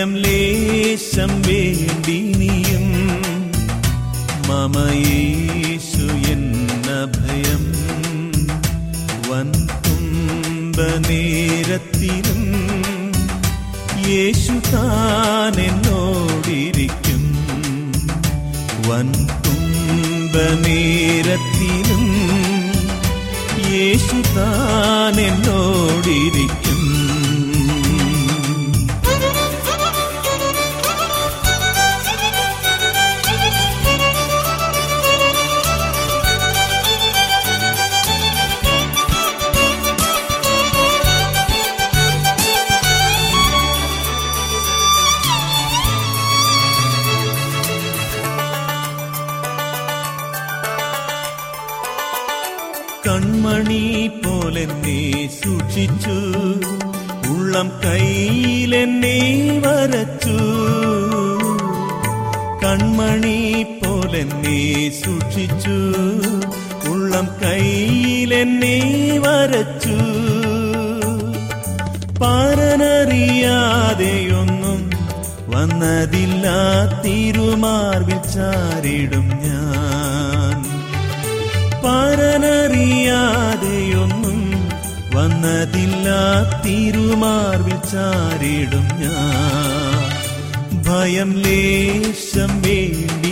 ഭയം ലേശം വേണ്ടി നീയും മമയേശു എന്ന ഭയം വൻ തുമ്പ നേരത്തിലും യേശു താനെന്നോടിരിക്കും. എന്നോടിരിക്കും വൻ നേരത്തിലും യേശു താൻ നീ സൂക്ഷിച്ചു. ഉള്ളം കയ്യിലെന്നെ വരച്ചു. പാരനറിയാതെയൊന്നും വന്നതില്ല. തിരുമാർവിൽ ചാരിടും ഞാൻ. പാരനറിയാതെയൊന്നും വന്നതില്ല. തിരുമാർവിൽ ചാരിടും ഞാൻ. ഭയം ലേശം വേണ്ടിനിയും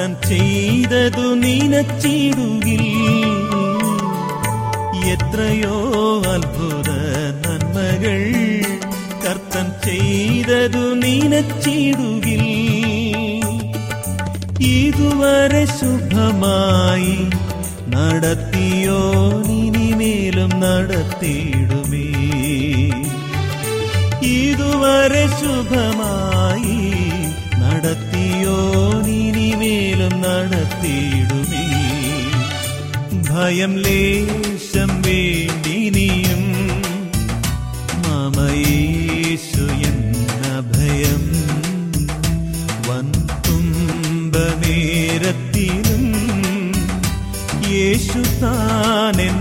കർത്തൻ ചെയ്തതു നീനച്ചിടുകിൽ. എത്രയോ അത്ഭുത നന്മകൾ കർത്തൻ ചെയ്തതു നീനച്ചിടുകിൽ. ഇതുവരെ ശുഭമായി നടത്തിയോ ഇനിമേലും നടത്തിയിടുമേ ഭയം ലേശം വേണ്ടിനിയും മമയേശു എന്ന ഭയം വൻ തുമ്പ നേരത്തിലും യേശു താനെന്നോടിരിക്കും.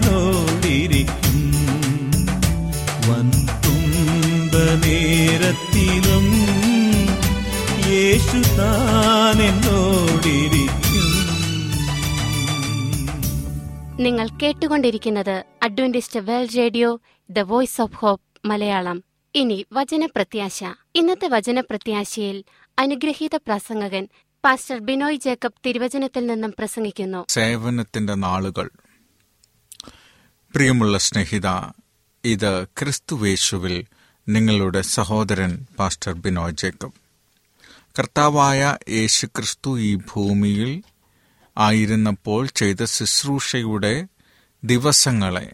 വൻ തുമ്പ നേരത്തിലും യേശു താൻ നിങ്ങൾ കേട്ടുകൊണ്ടിരിക്കുന്നത് Adventist World Radio the Voice of Hope Malayalam. ഇനി വചനപ്രത്യാശ. ഇന്നത്തെ വചനപ്രത്യാശയിൽ അനുഗ്രഹീത പ്രസംഗകൻ പാസ്റ്റർ ബിനോയ് ജേക്കബ് തിരുവചനത്തിൽ നിന്നും പ്രസംഗിക്കുന്നു. സേവനത്തിന്റെ നാളുകൾ. പ്രിയമുള്ള സ്നേഹിത ഇത് ക്രിസ്തുവേശുവിൽ നിങ്ങളുടെ സഹോദരൻ പാസ്റ്റർ ബിനോയ് ജേക്കബ്. കർത്താവായ യേശു ക്രിസ്തു ഈ ഭൂമിയിൽ ആയിരുന്നപ്പോൾ ചെയ്ത ശുശ്രൂഷയുടെ ദിവസങ്ങളെ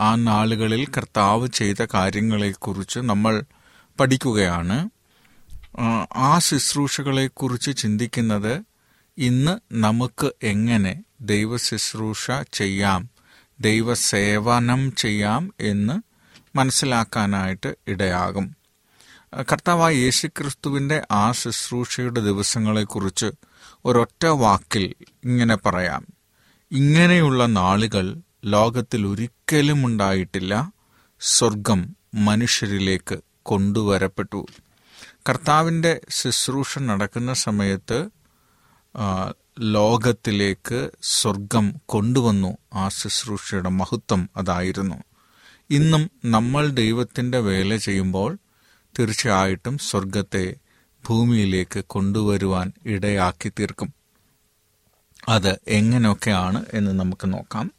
ആ നാളുകളിൽ കർത്താവ് ചെയ്ത കാര്യങ്ങളെക്കുറിച്ച് നമ്മൾ പഠിക്കുകയാണ്. ആ, ശുശ്രൂഷകളെക്കുറിച്ച് ചിന്തിക്കുന്നത് ഇന്ന് നമുക്ക് എങ്ങനെ ദൈവ ശുശ്രൂഷ ചെയ്യാം ദൈവസേവനം ചെയ്യാം എന്ന് മനസ്സിലാക്കാനായിട്ട് ഇടയാകും. കർത്താവായ യേശുക്രിസ്തുവിന്റെ ആ ശുശ്രൂഷയുടെ ദിവസങ്ങളെക്കുറിച്ച് ഒരൊറ്റ വാക്കിൽ ഇങ്ങനെ പറയാം. ഇങ്ങനെയുള്ള നാളുകൾ ലോകത്തിൽ ഒരിക്കലും ഉണ്ടായിട്ടില്ല. സ്വർഗം മനുഷ്യരിലേക്ക് കൊണ്ടുവരപ്പെട്ടു. കർത്താവിന്റെ ശുശ്രൂഷ നടക്കുന്ന സമയത്ത് ലോകത്തിലേക്ക് സ്വർഗം കൊണ്ടുവന്നു. ആ ശുശ്രൂഷയുടെ മഹത്വം അതായിരുന്നു. ഇന്നും നമ്മൾ ദൈവത്തിന്റെ വേല ചെയ്യുമ്പോൾ തീർച്ചയായിട്ടും സ്വർഗത്തെ ഭൂമിയിലേക്ക് കൊണ്ടുവരുവാൻ ഇടയാക്കി തീർക്കും അത് എങ്ങനെയൊക്കെയാണ് എന്ന് നമുക്ക് നോക്കാം.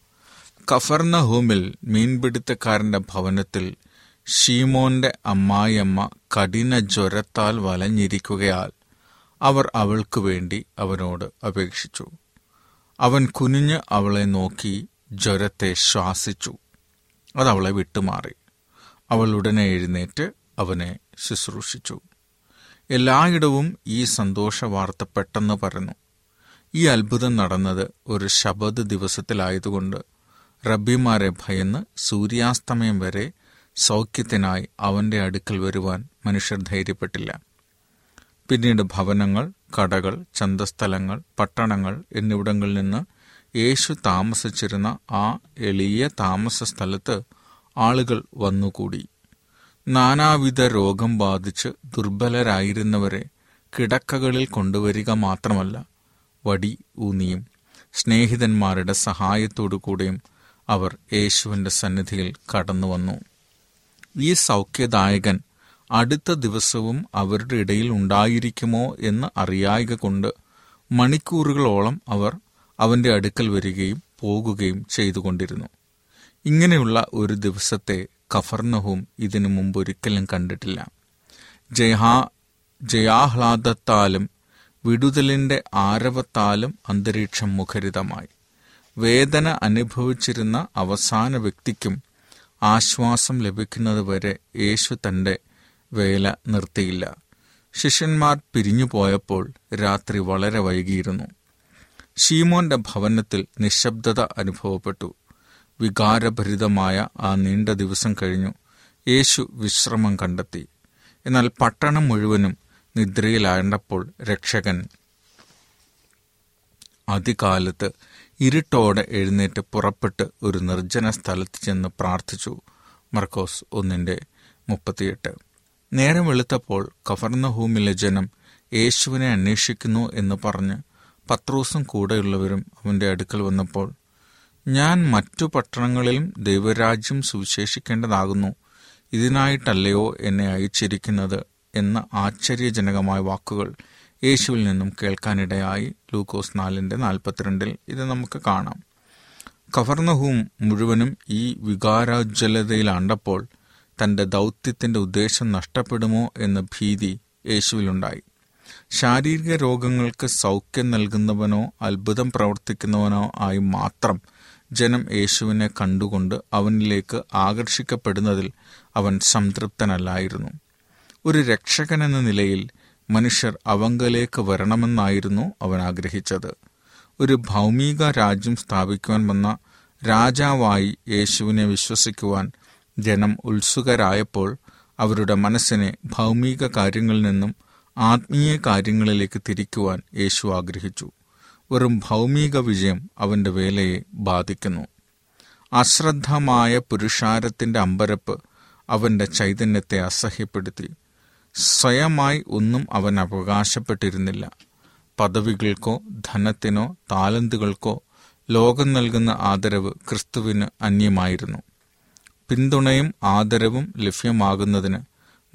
കഫർണഹൂമിൽ മീൻപിടുത്തക്കാരന്റെ ഭവനത്തിൽ ഷീമോന്റെ അമ്മായിയമ്മ കഠിന ജ്വരത്താൽ വലഞ്ഞിരിക്കുകയാൽ അവർ അവൾക്ക് വേണ്ടി അവനോട് അപേക്ഷിച്ചു. അവൻ കുനിഞ്ഞ് അവളെ നോക്കി ജ്വരത്തെ ശ്വാസിച്ചു. അതവളെ വിട്ടുമാറി. അവൾ ഉടനെ എഴുന്നേറ്റ് അവനെ ശുശ്രൂഷിച്ചു. എല്ലായിടവും ഈ സന്തോഷ വാർത്ത പെട്ടെന്ന് പറഞ്ഞു ഈ അത്ഭുതം നടന്നത് ഒരു ശബദ് ദിവസത്തിലായതുകൊണ്ട് റബ്ബിമാരെ ഭയന്ന് സൂര്യാസ്തമയം വരെ സൗഖ്യത്തിനായി അവന്റെ അടുക്കൽ വരുവാൻ മനുഷ്യർ ധൈര്യപ്പെട്ടില്ല. പിന്നീട് ഭവനങ്ങൾ കടകൾ ചന്തസ്ഥലങ്ങൾ പട്ടണങ്ങൾ എന്നിവിടങ്ങളിൽ നിന്ന് യേശു താമസിച്ചിരുന്ന ആ എളിയ താമസ സ്ഥലത്ത് ആളുകൾ വന്നുകൂടി. നാനാവിധ രോഗം ബാധിച്ച് ദുർബലരായിരുന്നവരെ കിടക്കകളിൽ കൊണ്ടുവരിക മാത്രമല്ല വടി ഊന്നിയും സ്നേഹിതന്മാരുടെ സഹായത്തോടു കൂടെയും അവർ യേശുവിന്റെ സന്നിധിയിൽ കടന്നു വന്നു. ഈ സൗഖ്യദായകൻ അടുത്ത ദിവസവും അവരുടെ ഇടയിൽ ഉണ്ടായിരിക്കുമോ എന്ന് അറിയായക കൊണ്ട് മണിക്കൂറുകളോളം അവർ അവന്റെ അടുക്കൽ വരികയും പോകുകയും ചെയ്തുകൊണ്ടിരുന്നു. ഇങ്ങനെയുള്ള ഒരു ദിവസത്തെ കഫർണഹും ഇതിനു മുമ്പ് ഒരിക്കലും കണ്ടിട്ടില്ല. ജയഹാ ജയാഹ്ലാദത്താലും വിടുതലിന്റെ ആരവത്താലും അന്തരീക്ഷം മുഖരിതമായി. വേദന അനുഭവിച്ചിരുന്ന അവസാന വ്യക്തിക്കും ആശ്വാസം ലഭിക്കുന്നതുവരെ യേശു തന്റെ വേല നിർത്തിയില്ല. ശിഷ്യന്മാർ പിരിഞ്ഞു പോയപ്പോൾ രാത്രി വളരെ വൈകിയിരുന്നു. ഷീമോന്റെ ഭവനത്തിൽ നിശബ്ദത അനുഭവപ്പെട്ടു. വികാരഭരിതമായ ആ നീണ്ട ദിവസം കഴിഞ്ഞു. യേശു വിശ്രമം കണ്ടെത്തി. എന്നാൽ പട്ടണം മുഴുവനും നിദ്രയിലായപ്പോൾ രക്ഷകൻ അതികാലത്ത് ഇരുട്ടോടെ എഴുന്നേറ്റ് പുറപ്പെട്ട് ഒരു നിർജന സ്ഥലത്ത് ചെന്ന് പ്രാർത്ഥിച്ചു. മർക്കോസ് ഒന്നിന്റെ മുപ്പത്തിയെട്ട്. നേരം വെളുത്തപ്പോൾ കഫർണഹൂമിലെ ജനം യേശുവിനെ അന്വേഷിക്കുന്നു എന്ന് പറഞ്ഞ് പത്രോസും കൂടെയുള്ളവരും അവന്റെ അടുക്കൽ വന്നപ്പോൾ ഞാൻ മറ്റു പട്ടണങ്ങളിലും ദൈവരാജ്യം സുവിശേഷിക്കേണ്ടതാകുന്നു. ഇതിനായിട്ടല്ലയോ എന്നെ അയച്ചിരിക്കുന്നത് എന്ന ആശ്ചര്യജനകമായ വാക്കുകൾ യേശുവിൽ നിന്നും കേൾക്കാനിടയായി. ലൂക്കോസ് നാലിന്റെ നാൽപ്പത്തിരണ്ടിൽ ഇത് നമുക്ക് കാണാം. കവർണഹൂം മുഴുവനും ഈ വികാരോജ്വലതയിലാണ്ടപ്പോൾ തന്റെ ദൗത്യത്തിന്റെ ഉദ്ദേശം നഷ്ടപ്പെടുമോ എന്ന ഭീതി യേശുവിലുണ്ടായി. ശാരീരിക രോഗങ്ങൾക്ക് സൗഖ്യം നൽകുന്നവനോ അത്ഭുതം പ്രവർത്തിക്കുന്നവനോ ആയി മാത്രം ജനം യേശുവിനെ കണ്ടുകൊണ്ട് അവനിലേക്ക് ആകർഷിക്കപ്പെടുന്നതിൽ അവൻ സംതൃപ്തനല്ലായിരുന്നു. ഒരു രക്ഷകനെന്ന നിലയിൽ മനുഷ്യർ അവങ്കലേക്ക് വരണമെന്നായിരുന്നു അവൻ ആഗ്രഹിച്ചത്. ഒരു ഭൗമിക രാജ്യം സ്ഥാപിക്കുവാൻ വന്ന രാജാവായി യേശുവിനെ വിശ്വസിക്കുവാൻ ജനം ഉത്സുകരായപ്പോൾ അവരുടെ മനസ്സിനെ ഭൗമിക കാര്യങ്ങളിൽ നിന്നും ആത്മീയ കാര്യങ്ങളിലേക്ക് തിരിക്കുവാൻ യേശു ആഗ്രഹിച്ചു. വെറും ഭൗമിക വിജയം അവന്റെ വേലയെ ബാധിക്കുന്നു. അശ്രദ്ധമായ പുരുഷാരത്തിന്റെ അമ്പരപ്പ് അവന്റെ ചൈതന്യത്തെ അസഹ്യപ്പെടുത്തി. സ്വയമായി ഒന്നും അവൻ അവകാശപ്പെട്ടിരുന്നില്ല. പദവികൾക്കോ ധനത്തിനോ താലന്തുകൾക്കോ ലോകം നൽകുന്ന ആദരവ് ക്രിസ്തുവിന് അന്യമായിരുന്നു. പിന്തുണയും ആദരവും ലഭ്യമാകുന്നതിന്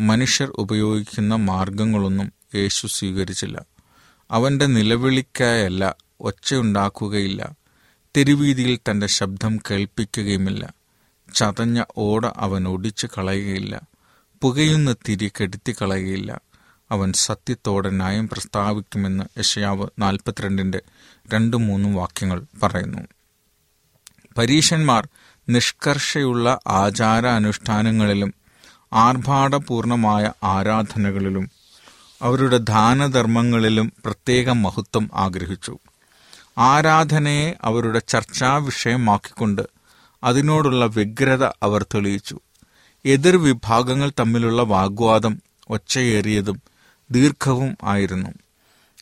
മനുഷ്യർ ഉപയോഗിക്കുന്ന മാർഗങ്ങളൊന്നും യേശു സ്വീകരിച്ചില്ല. അവന്റെ നിലവിളിക്കായല്ല ഒച്ചയുണ്ടാക്കുകയില്ല. തെരുവീതിയിൽ തന്റെ ശബ്ദം കേൾപ്പിക്കുകയുമില്ല. ചതഞ്ഞ ഓട അവൻ ഒടിച്ചു കളയുകയില്ല. പുകയുന്ന തിരി കെടുത്തി കളയുകയില്ല. അവൻ സത്യത്തോടെ ന്യായം പ്രസ്താവിക്കുമെന്ന് യശയാവ് നാൽപ്പത്തിരണ്ടിന്റെ രണ്ടും മൂന്നും വാക്യങ്ങൾ പറയുന്നു. പരീഷന്മാർ നിഷ്കർഷയുള്ള ആചാര അനുഷ്ഠാനങ്ങളിലും ആർഭാടപൂർണമായ ആരാധനകളിലും അവരുടെ ദാനധർമ്മങ്ങളിലും പ്രത്യേക മഹത്വം ആഗ്രഹിച്ചു. ആരാധനയെ അവരുടെ ചർച്ചാ വിഷയമാക്കിക്കൊണ്ട് അതിനോടുള്ള വ്യഗ്രത അവർ തെളിയിച്ചു. എതിർ വിഭാഗങ്ങൾ തമ്മിലുള്ള വാഗ്വാദം ഒച്ചയേറിയതും ദീർഘവും ആയിരുന്നു.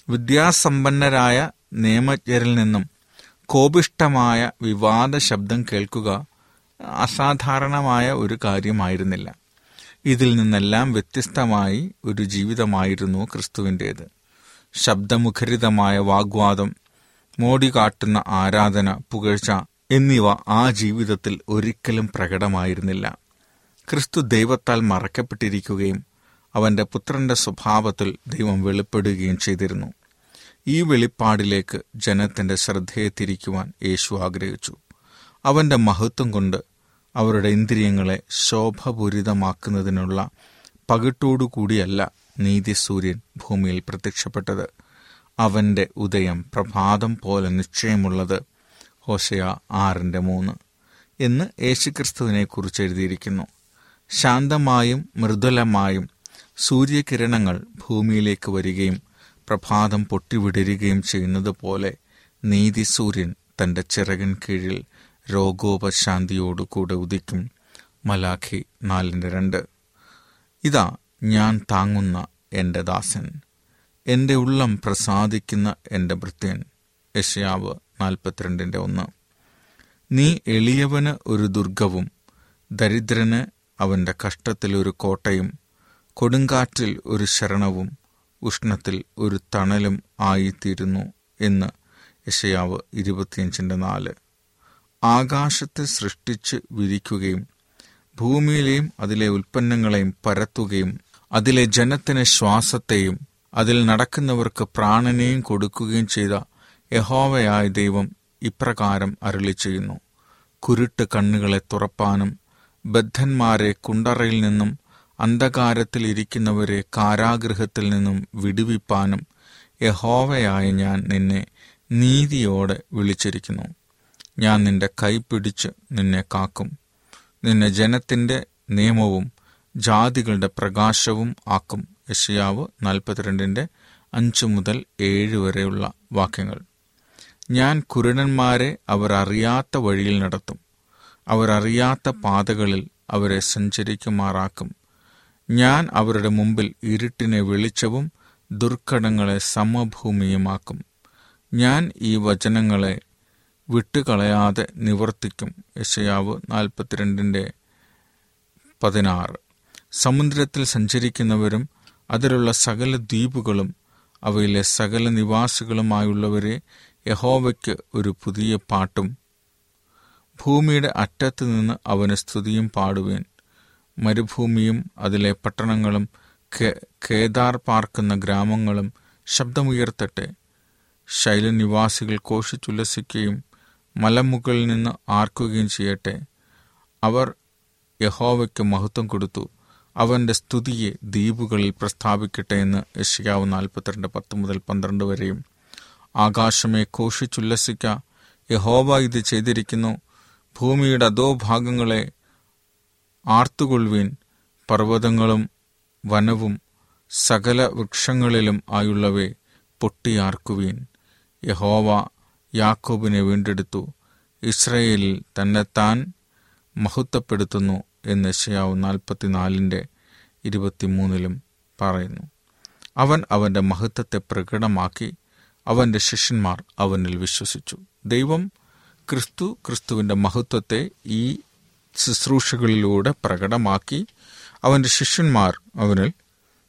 വിദ്യാസമ്പന്നരായ നിയമജ്ഞരിൽ നിന്നും കോപിഷ്ടമായ വിവാദ ശബ്ദം കേൾക്കുക അസാധാരണമായ ഒരു കാര്യമായിരുന്നില്ല. ഇതിൽ നിന്നെല്ലാം വ്യത്യസ്തമായി ഒരു ജീവിതമായിരുന്നു ക്രിസ്തുവിന്റേത്. ശബ്ദമുഖരിതമായ വാഗ്വാദം മോടി കാട്ടുന്ന ആരാധന പുകഴ്ച എന്നിവ ആ ജീവിതത്തിൽ ഒരിക്കലും പ്രകടമായിരുന്നില്ല. ക്രിസ്തു ദൈവത്താൽ മറക്കപ്പെട്ടിരിക്കുകയും അവന്റെ പുത്രന്റെ സ്വഭാവത്തിൽ ദൈവം വെളിപ്പെടുകയും ചെയ്തിരുന്നു. ഈ വെളിപ്പാടിലേക്ക് ജനത്തിന്റെ ശ്രദ്ധയെ തിരിക്കുവാൻ യേശു ആഗ്രഹിച്ചു. അവന്റെ മഹത്വം കൊണ്ട് അവരുടെ ഇന്ദ്രിയങ്ങളെ ശോഭപൂരിതമാക്കുന്നതിനുള്ള പകിട്ടോടുകൂടിയല്ല നീതിസൂര്യൻ ഭൂമിയിൽ പ്രത്യക്ഷപ്പെട്ടത്. അവന്റെ ഉദയം പ്രഭാതം പോലെ നിശ്ചയമുള്ളത് ഹോഷയ ആറിന്റെ മൂന്ന് എന്ന് യേശുക്രിസ്തുവിനെ കുറിച്ച് എഴുതിയിരിക്കുന്നു. ശാന്തമായും മൃദുലമായും സൂര്യകിരണങ്ങൾ ഭൂമിയിലേക്ക് വരികയും പ്രഭാതം പൊട്ടിവിടരുകയും ചെയ്യുന്നത് പോലെ നീതിസൂര്യൻ തന്റെ ചിറകിൻ കീഴിൽ രോഗോപശാന്തിയോടുകൂടെ ഉദിക്കും. മലാഖി നാലിന്റെ രണ്ട്. ഇതാ ഞാൻ താങ്ങുന്ന എന്റെ ദാസൻ. എന്റെ ഉള്ളം പ്രസാദിക്കുന്ന എന്റെ ഭൃത്യൻ. യശയാവ് നാൽപ്പത്തിരണ്ടിന്റെ ഒന്ന്. നീ എളിയവന് ഒരു ദുർഗവും ദരിദ്രന് അവന്റെ കഷ്ടത്തിൽ ഒരു കോട്ടയും കൊടുങ്കാറ്റിൽ ഒരു ശരണവും ഉഷ്ണത്തിൽ ഒരു തണലും ആയിത്തീരുന്നു എന്ന് യശയാവ് ഇരുപത്തിയഞ്ചിന്റെ നാല്. ആകാശത്തെ സൃഷ്ടിച്ച് വിരിക്കുകയും ഭൂമിയിലെയും അതിലെ ഉൽപ്പന്നങ്ങളെയും പരത്തുകയും അതിലെ ജനത്തിന് ശ്വാസത്തെയും അതിൽ നടക്കുന്നവർക്ക് പ്രാണനെയും കൊടുക്കുകയും ചെയ്ത യഹോവയായ ദൈവം ഇപ്രകാരം അരുളി ചെയ്യുന്നു കുരുട്ട് കണ്ണുകളെ തുറപ്പാനും ബദ്ധന്മാരെ കുണ്ടറയിൽ നിന്നും അന്ധകാരത്തിൽ ഇരിക്കുന്നവരെ കാരാഗൃഹത്തിൽ നിന്നും വിടുവിപ്പാനും യഹോവയായ ഞാൻ നിന്നെ നീതിയോടെ വിളിച്ചിരിക്കുന്നു. ഞാൻ നിന്റെ കൈ പിടിച്ച് നിന്നെ കാക്കും. നിന്നെ ജനത്തിന്റെ നിയമവും ജാതികളുടെ പ്രകാശവും ആക്കും. യശയാവ് നാൽപ്പത്തിരണ്ടിന്റെ അഞ്ച് മുതൽ ഏഴ് വരെയുള്ള വാക്യങ്ങൾ. ഞാൻ കുരുടന്മാരെ അവർ അറിയാത്ത വഴിയിൽ നടത്തും. അവർ അറിയാത്ത പാതകളിൽ അവരെ സഞ്ചരിക്കുമാറാക്കും. ഞാൻ അവരുടെ മുമ്പിൽ ഇരുട്ടിനെ വെളിച്ചവും ദുർഘടങ്ങളെ സമഭൂമിയുമാക്കും. ഞാൻ ഈ വചനങ്ങളെ വിട്ടുകളയാതെ നിവർത്തിക്കും. യശയാവ് നാൽപ്പത്തിരണ്ടിന്റെ പതിനാറ്. സമുദ്രത്തിൽ സഞ്ചരിക്കുന്നവരും അതിലുള്ള സകല ദ്വീപുകളും അവയിലെ സകല നിവാസികളുമായുള്ളവരെ യഹോവയ്ക്ക് ഒരു പുതിയ പാട്ടും. ഭൂമിയുടെ അറ്റത്ത് നിന്ന് അവന് സ്തുതിയും പാടുവേൻ. മരുഭൂമിയും അതിലെ പട്ടണങ്ങളും കേദാർ പാർക്കുന്ന ഗ്രാമങ്ങളും ശബ്ദമുയർത്തട്ടെ. ശൈലനിവാസികൾ കോഷിച്ചുല്ലസിക്കുകയും മലമുകളിൽ നിന്ന് ആർക്കുകയും ചെയ്യട്ടെ. അവർ യഹോവയ്ക്ക് മഹത്വം കൊടുത്തു. അവന്റെ സ്തുതിയെ ദ്വീപുകളിൽ പ്രസ്താവിക്കട്ടെ എന്ന് യഷിയാവ് നാൽപ്പത്തിരണ്ട് പത്ത് മുതൽ പന്ത്രണ്ട് വരെയും. ആകാശമേ ഘോഷിച്ചുല്ലസിക്ക യഹോവ ഇത് ചെയ്തിരിക്കുന്നു. ഭൂമിയുടെ അതോ ഭാഗങ്ങളെ ആർത്തുകൊള്ളുവീൻ. പർവതങ്ങളും വനവും സകല വൃക്ഷങ്ങളിലും ആയുള്ളവേ പൊട്ടിയാർക്കുവീൻ. യഹോവ യാക്കോബിനെ വീണ്ടെടുത്തു. ഇസ്രയേലിൽ തന്നെത്താൻ മഹത്വപ്പെടുത്തുന്നു. എന്ന് യശയാവ് നാൽപ്പത്തിനാലിന്റെ ഇരുപത്തിമൂന്നിലും പറയുന്നു. അവൻ അവന്റെ മഹത്വത്തെ പ്രകടമാക്കി അവന്റെ ശിഷ്യന്മാർ അവനിൽ വിശ്വസിച്ചു. ദൈവം ക്രിസ്തു ക്രിസ്തുവിന്റെ മഹത്വത്തെ ഈ ശുശ്രൂഷകളിലൂടെ പ്രകടമാക്കി അവന്റെ ശിഷ്യന്മാർ അവനിൽ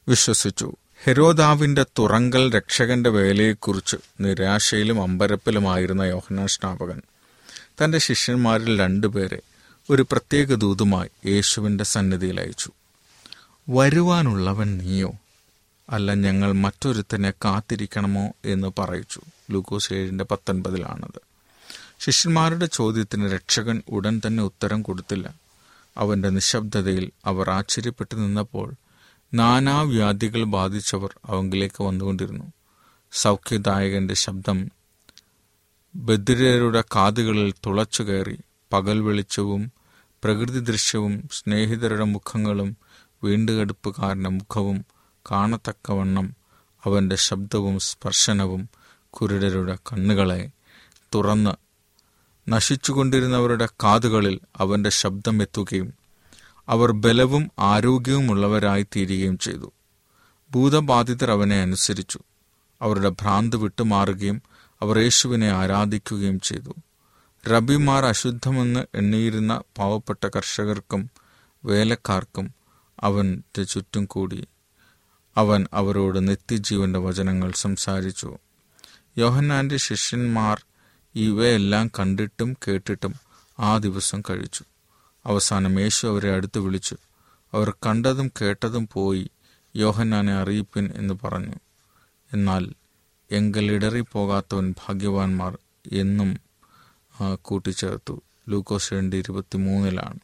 വിശ്വസിച്ചു. ഹെരോദാവിന്റെ തുറങ്കൽ രക്ഷകന്റെ വേലയെക്കുറിച്ച് നിരാശയിലും അമ്പരപ്പിലുമായിരുന്ന യോഹനാ സ്നാപകൻ തന്റെ ശിഷ്യന്മാരിൽ രണ്ടുപേരെ ഒരു പ്രത്യേക ദൂതുമായി യേശുവിന്റെ സന്നിധിയിൽ അയച്ചു. വരുവാനുള്ളവൻ നീയോ? അല്ല ഞങ്ങൾ മറ്റൊരുത്തനെ കാത്തിരിക്കണമോ എന്ന് പറയിച്ചു. ലൂക്കോസ് ഏഴിന്റെ പത്തൊൻപതിലാണത്. ശിഷ്യന്മാരുടെ ചോദ്യത്തിന് രക്ഷകൻ ഉടൻ തന്നെ ഉത്തരം കൊടുത്തില്ല. അവന്റെ നിശബ്ദതയിൽ അവർ ആശ്ചര്യപ്പെട്ടു നിന്നപ്പോൾ നാനാവ്യാധികൾ ബാധിച്ചവർ അവങ്കിലേക്ക് വന്നുകൊണ്ടിരുന്നു. സൗഖ്യദായകന്റെ ശബ്ദം ബദിരരുടെ കാതുകളിൽ തുളച്ചു കയറി പകൽ വെളിച്ചവും പ്രകൃതി ദൃശ്യവും സ്നേഹിതരുടെ മുഖങ്ങളും വീണ്ടുകെടുപ്പുകാരന്റെ മുഖവും കാണത്തക്കവണ്ണം അവന്റെ ശബ്ദവും സ്പർശനവും കുരുടരുടെ കണ്ണുകളെ തുറന്ന് നശിച്ചുകൊണ്ടിരുന്നവരുടെ കാതുകളിൽ അവന്റെ ശബ്ദം എത്തുകയും അവർ ബലവും ആരോഗ്യവുമുള്ളവരായി തീരുകയും ചെയ്തു. ഭൂതബാധിതർ അവനെ അനുസരിച്ചു. അവരുടെ ഭ്രാന്ത് വിട്ടുമാറുകയും അവർ യേശുവിനെ ആരാധിക്കുകയും ചെയ്തു. റബിമാർ അശുദ്ധമെന്ന് എണ്ണിയിരുന്ന പാവപ്പെട്ട കർഷകർക്കും വേലക്കാർക്കും അവന്റെ ചുറ്റും കൂടി. അവൻ അവരോട് നിത്യജീവന്റെ വചനങ്ങൾ സംസാരിച്ചു. യോഹന്നാന്റെ ശിഷ്യന്മാർ ഇവയെല്ലാം കണ്ടിട്ടും കേട്ടിട്ടും ആ ദിവസം കഴിച്ചു. അവസാനം യേശു അവരെ അടുത്ത് വിളിച്ചു. അവർ കണ്ടതും കേട്ടതും പോയി യോഹന്നാനെ അറിയിപ്പിൻ എന്ന് പറഞ്ഞു. എന്നാൽ എങ്കൽ ഇടറിപ്പോകാത്തവൻ ഭാഗ്യവാന്മാർ എന്നും കൂട്ടിച്ചേർത്തു ലൂക്കോസ് രണ്ട് ഇരുപത്തി മൂന്നിലാണ്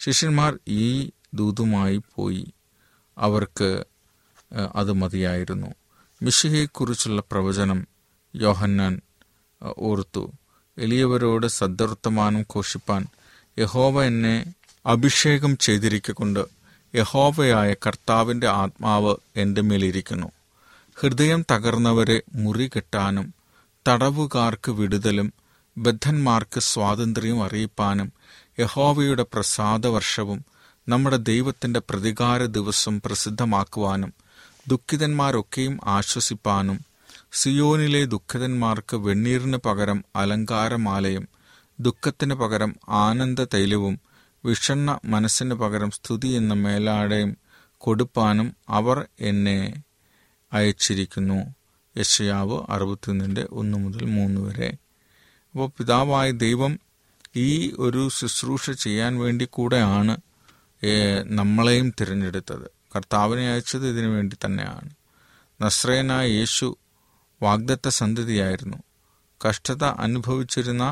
ശിഷ്യന്മാർ ഈ ദൂതുമായി പോയി. അവർക്ക് അത് മതിയായിരുന്നു. മിഷിഹയെക്കുറിച്ചുള്ള പ്രവചനം യോഹന്നാൻ ഓർത്തു. എളിയവരോട് സദ്വർത്തമാനം ഘോഷിപ്പാൻ യഹോവ എന്നെ അഭിഷേകം ചെയ്തിരിക്കൊണ്ട് യഹോവയായ കർത്താവിന്റെ ആത്മാവ് എന്റെ മേലിരിക്കുന്നു. ഹൃദയം തകർന്നവരെ മുറി കെട്ടാനും തടവുകാർക്ക് വിടുതലും ബദ്ധന്മാർക്ക് സ്വാതന്ത്ര്യം അറിയിപ്പാനും യഹോവയുടെ പ്രസാദവർഷവും നമ്മുടെ ദൈവത്തിന്റെ പ്രതികാര ദിവസം പ്രസിദ്ധമാക്കുവാനും ദുഃഖിതന്മാരൊക്കെയും ആശ്വസിപ്പാനും സിയോനിലെ ദുഃഖിതന്മാർക്ക് വെണ്ണീറിന് പകരം അലങ്കാരമാലയും ദുഃഖത്തിന് പകരം ആനന്ദ തൈലവും വിഷണ്ണ മനസ്സിന് പകരം സ്തുതി എന്ന മേലാടയും കൊടുപ്പാനും അവർ എന്നെ അയച്ചിരിക്കുന്നു. യശയാവ് അറുപത്തിയൊന്നിന്റെ ഒന്ന് മുതൽ മൂന്ന് വരെ. അപ്പോൾ പിതാവായ ദൈവം ഈ ഒരു ശുശ്രൂഷ ചെയ്യാൻ വേണ്ടി കൂടെയാണ് നമ്മളെയും തിരഞ്ഞെടുത്തത്. കർത്താവിനെ അയച്ചത് ഇതിനു വേണ്ടി തന്നെയാണ്. നസ്രയനായ യേശു വാഗ്ദത്ത സന്തതിയായിരുന്നു. കഷ്ടത അനുഭവിച്ചിരുന്ന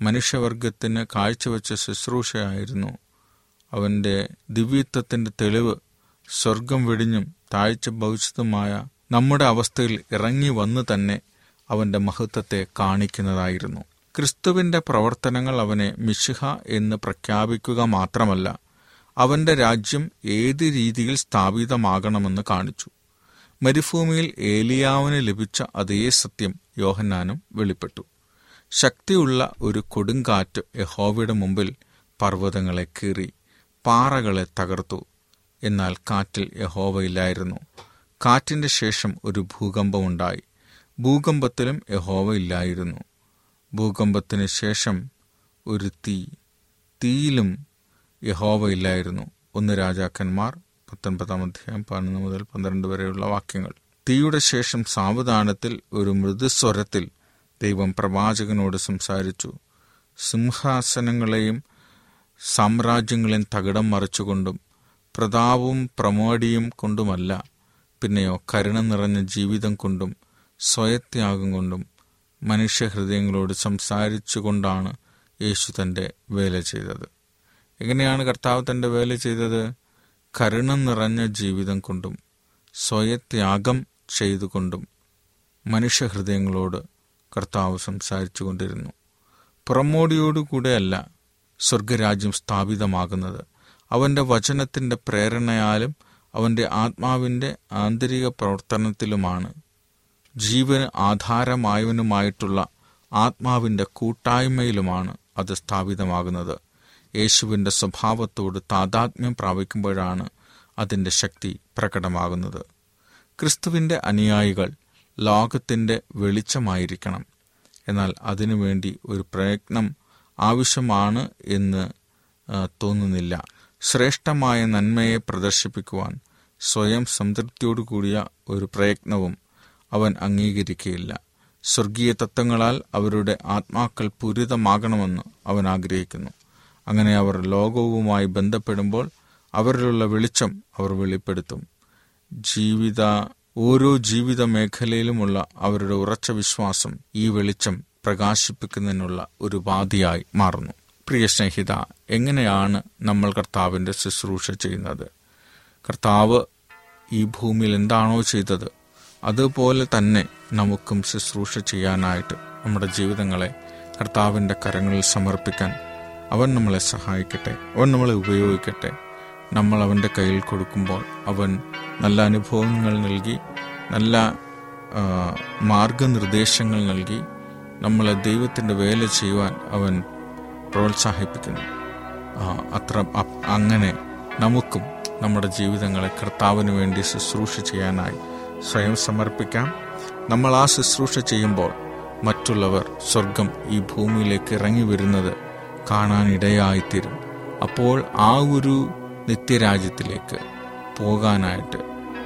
മനുഷ്യവർഗത്തിന് കാഴ്ചവെച്ച ശുശ്രൂഷയായിരുന്നു. അവന്റെ ദിവ്യത്വത്തിന്റെ തെളിവ് സ്വർഗം വെടിഞ്ഞും താഴ്ച ഭവിച്ചതുമായ നമ്മുടെ അവസ്ഥയിൽ ഇറങ്ങി വന്ന് തന്നെ അവന്റെ മഹത്വത്തെ കാണിക്കുന്നതായിരുന്നു. ക്രിസ്തുവിന്റെ പ്രവർത്തനങ്ങൾ അവനെ മിഷിഹ എന്ന് പ്രഖ്യാപിക്കുക മാത്രമല്ല അവന്റെ രാജ്യം ഏത് രീതിയിൽ സ്ഥാപിതമാകണമെന്ന് കാണിച്ചു. മരുഭൂമിയിൽ ഏലിയാവിന് ലഭിച്ച അതേ സത്യം യോഹന്നാനും വെളിപ്പെട്ടു. ശക്തിയുള്ള ഒരു കൊടുങ്കാറ്റ് യഹോവയുടെ മുമ്പിൽ പർവതങ്ങളെ കീറി പാറകളെ തകർത്തു. എന്നാൽ കാറ്റിൽ യഹോവയില്ലായിരുന്നു കാറ്റിന്റെ ശേഷം ഒരു ഭൂകമ്പമുണ്ടായി. ഭൂകമ്പത്തിലും യഹോവ ഇല്ലായിരുന്നു. ഭൂകമ്പത്തിന് ശേഷം ഒരു തീ തീയിലും യഹോവ ഇല്ലായിരുന്നു. ഒന്ന് രാജാക്കന്മാർ പത്തൊൻപതാം അധ്യായം പതിനൊന്ന് മുതൽ പന്ത്രണ്ട് വരെയുള്ള വാക്യങ്ങൾ. തീയുടെ ശേഷം സാവധാനത്തിൽ ഒരു മൃദുസ്വരത്തിൽ ദൈവം പ്രവാചകനോട് സംസാരിച്ചു. സിംഹാസനങ്ങളെയും സാമ്രാജ്യങ്ങളെയും തകിടം മറിച്ചുകൊണ്ടും പ്രതാപവും പ്രമോടിയും കൊണ്ടുമല്ല പിന്നെയോ കരുണ നിറഞ്ഞ ജീവിതം കൊണ്ടും സ്വയത്യാഗം കൊണ്ടും മനുഷ്യഹൃദയങ്ങളോട് സംസാരിച്ചുകൊണ്ടാണ് യേശു തന്റെ വേല ചെയ്തത്. എങ്ങനെയാണ് കർത്താവ് തന്റെ വേല ചെയ്തത്? കരുണ നിറഞ്ഞ ജീവിതം കൊണ്ടും സ്വയത്യാഗം ചെയ്തുകൊണ്ടും മനുഷ്യഹൃദയങ്ങളോട് കർത്താവ് സംസാരിച്ചു കൊണ്ടിരുന്നു പുറമോടിയോടുകൂടെയല്ല സ്വർഗരാജ്യം സ്ഥാപിതമാകുന്നത്. അവന്റെ വചനത്തിന്റെ പ്രേരണയാലും അവന്റെ ആത്മാവിന്റെ ആന്തരിക പ്രവർത്തനത്തിലുമാണ് ജീവന് ആധാരമായവനുമായിട്ടുള്ള ആത്മാവിന്റെ കൂട്ടായ്മയിലുമാണ് അത് സ്ഥാപിതമാകുന്നത്. യേശുവിന്റെ സ്വഭാവത്തോട് താതാത്മ്യം പ്രാപിക്കുമ്പോഴാണ് അതിന്റെ ശക്തി പ്രകടമാകുന്നത്. ക്രിസ്തുവിന്റെ അനുയായികൾ ലോകത്തിന്റെ വെളിച്ചമായിരിക്കണം. എന്നാൽ അതിനുവേണ്ടി ഒരു പ്രയത്നം ആവശ്യമാണ് എന്ന് തോന്നുന്നില്ല. ശ്രേഷ്ഠമായ നന്മയെ പ്രദർശിപ്പിക്കുവാൻ സ്വയം സംതൃപ്തിയോടുകൂടിയ ഒരു പ്രയത്നവും അവൻ അംഗീകരിക്കുകയില്ല സ്വർഗീയ തത്വങ്ങളാൽ അവരുടെ ആത്മാക്കൾ പൂരിതമാകണമെന്ന് അവൻ ആഗ്രഹിക്കുന്നു. അങ്ങനെ അവർ ലോകവുമായി ബന്ധപ്പെടുമ്പോൾ അവരിലുള്ള വെളിച്ചം അവർ വെളിപ്പെടുത്തും. ജീവിത ഓരോ ജീവിത മേഖലയിലുമുള്ള അവരുടെ ഉറച്ച വിശ്വാസം ഈ വെളിച്ചം പ്രകാശിപ്പിക്കുന്നതിനുള്ള ഒരു ഉപാധിയായി മാറുന്നു. പ്രിയ സ്നേഹിത എങ്ങനെയാണ് നമ്മൾ കർത്താവിന്റെ ശുശ്രൂഷ ചെയ്യുന്നത്? കർത്താവ് ഈ ഭൂമിയിൽ എന്താണോ ചെയ്തത് അതുപോലെ തന്നെ നമുക്കും ശുശ്രൂഷ ചെയ്യാനായിട്ട് നമ്മുടെ ജീവിതങ്ങളെ കർത്താവിന്റെ കരങ്ങളിൽ സമർപ്പിക്കാൻ അവൻ നമ്മളെ സഹായിക്കട്ടെ. അവൻ നമ്മളെ ഉപയോഗിക്കട്ടെ. നമ്മൾ അവന്റെ കയ്യിൽ കൊടുക്കുമ്പോൾ അവൻ നല്ല അനുഭവങ്ങൾ നൽകി നല്ല മാർഗനിർദ്ദേശങ്ങൾ നൽകി നമ്മളെ ദൈവത്തിന്റെ വേല ചെയ്യുവാൻ അവൻ പ്രോത്സാഹിപ്പിക്കുന്നു. അത്ര അങ്ങനെ നമുക്കും നമ്മുടെ ജീവിതങ്ങളെ കർത്താവിന് വേണ്ടി ശുശ്രൂഷ ചെയ്യാനായി സ്വയം സമർപ്പിക്കാം. നമ്മൾ ആ ശുശ്രൂഷ ചെയ്യുമ്പോൾ മറ്റുള്ളവർ സ്വർഗം ഈ ഭൂമിയിലേക്ക് ഇറങ്ങി വരുന്നത് കാണാനിടയായിത്തീരും. അപ്പോൾ ആ ഒരു നിത്യരാജ്യത്തിലേക്ക് പോകാനായിട്ട്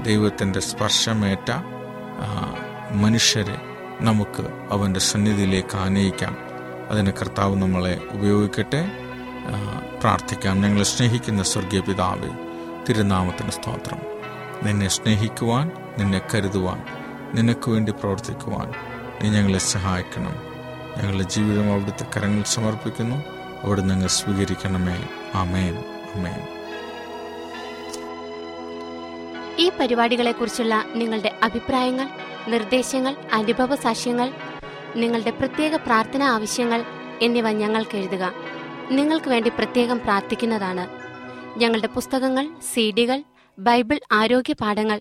ദൈവത്തിന്റെ സ്പർശമേറ്റ മനുഷ്യരെ നമുക്ക് അവന്റെ സന്നിധിയിലേക്ക് ആനയിക്കാം. അതിന് കർത്താവ് നമ്മളെ ഉപയോഗിക്കട്ടെ. പ്രാർത്ഥിക്കാം. ഞങ്ങളെ സ്നേഹിക്കുന്ന സ്വർഗീയ പിതാവേ തിരുനാമത്തിന് സ്തോത്രം. നിന്നെ സ്നേഹിക്കുവാൻ നിന്നെ കരുതുവാൻ നിനക്ക് വേണ്ടി പ്രവർത്തിക്കുവാൻ നീ ഞങ്ങളെ സഹായിക്കണം. ഞങ്ങളുടെ ജീവിതം അവിടുത്തെ കരങ്ങൾ സമർപ്പിക്കുന്നു. അവിടെ നിങ്ങൾ സ്വീകരിക്കണമേ. അമേൻ അമേൻ ഈ പരിപാടികളെക്കുറിച്ചുള്ള നിങ്ങളുടെ അഭിപ്രായങ്ങൾ നിർദ്ദേശങ്ങൾ അനുഭവ സാക്ഷ്യങ്ങൾ നിങ്ങളുടെ പ്രത്യേക പ്രാർത്ഥന ആവശ്യങ്ങൾ എന്നിവ ഞങ്ങൾക്ക് എഴുതുക. നിങ്ങൾക്ക് വേണ്ടി പ്രത്യേകം പ്രാർത്ഥിക്കുന്നതാണ് ഞങ്ങളുടെ പുസ്തകങ്ങൾ സീഡികൾ ബൈബിൾ ആരോഗ്യ പാഠങ്ങൾ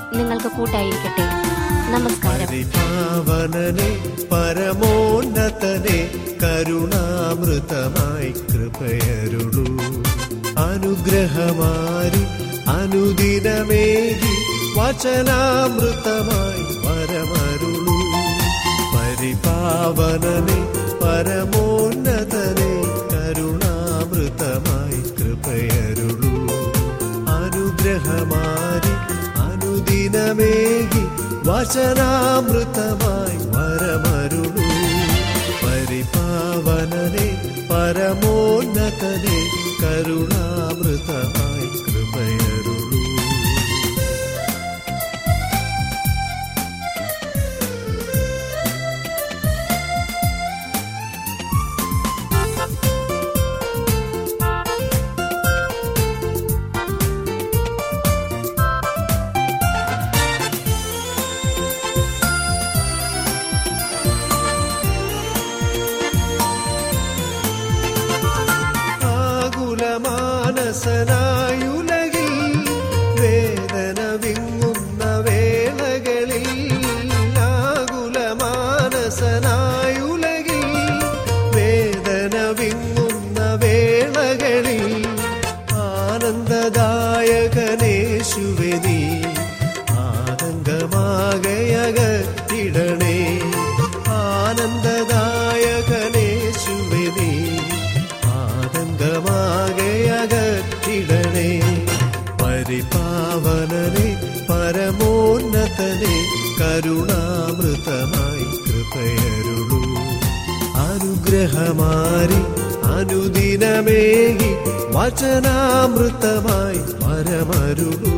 നിങ്ങൾക്ക് കൂട്ടായിരിക്കട്ടെ. നമസ്കാരം. പരമോന്നതനെ കരുണാമൃതമായി കൃപയരുളൂ. അനുഗ്രഹമാരി അനുദിനമേകി വചനാമൃതമായി പരമരുളൂ പരിപാവനനെ പരമോന്നതനെ കരുണാമൃതമായി കൃപയരുളൂ. അനുഗ്രഹമാരി അനുദിനമേകി വചനാമൃതമായി വരമരുളൂ പരിപാവനനെ പരമോന്നതനെ കരുണാമൃതമായി പരിപാവനനെ പരമോന്നതനെ കരുണാമൃതമായി കൃപയരുളൂ. അനുഗ്രഹമാരി അനുദിനമേകി വചനാമൃതമായി വരമരുളൂ.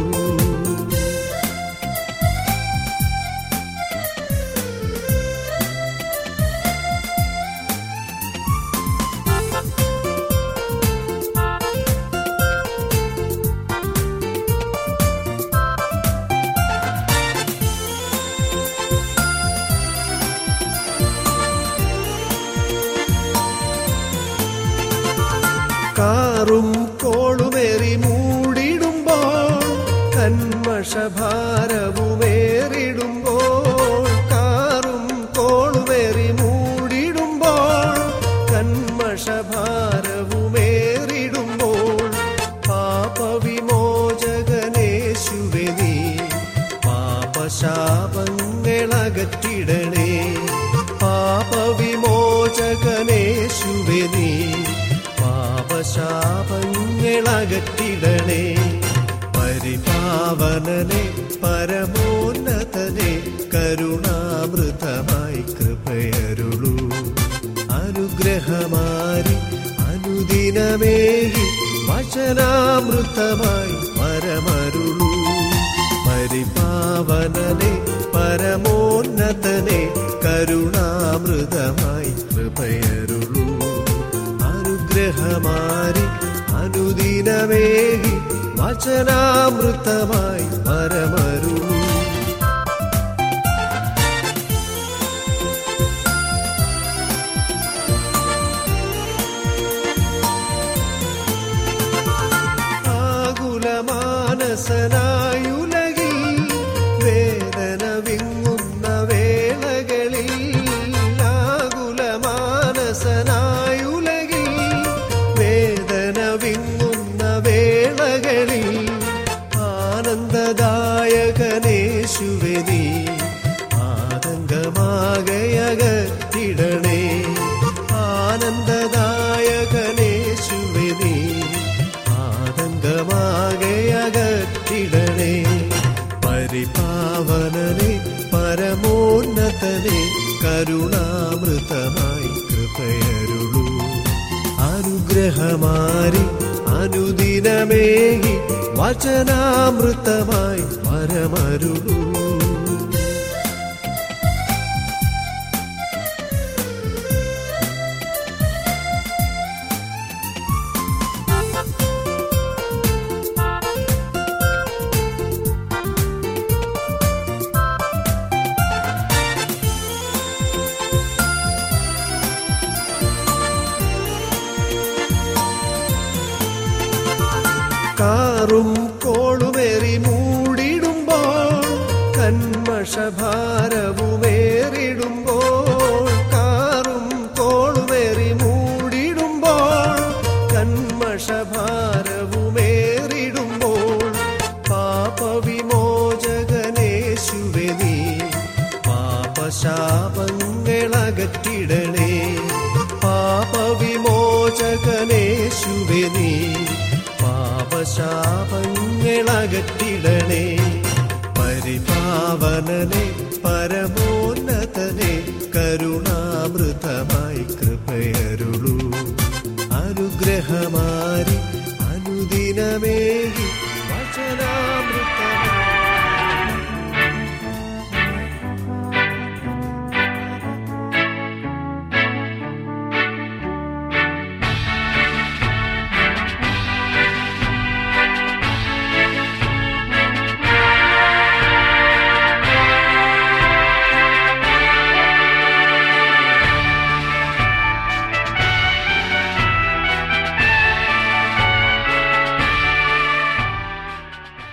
വചനാമൃതമായി പരമരുളൂ. പരിപാവനനെ പരമോന്നതനെ കരുണാമൃതമായി കൃപയരുളൂ. അനുഗ്രഹമാരി അനുദിനമേകി വചനാമൃതമായി പരമരുളൂ. അനുഗ്രഹമാരി അനുദിനമേകി വചനാമൃതമായി പരമരുളൂ. ഞങ്ങളകറ്റിടണേ പാപവിമോചകനേശുവെ നീ പാപശാപങ്ങളകറ്റിടണേ പരിപാവനനെ പരമോന്നതനെ കരുണാമൃതമായി കൃപയരുളൂ. അനുഗ്രഹമാരി അനുദിനമേകി വചനാമൃത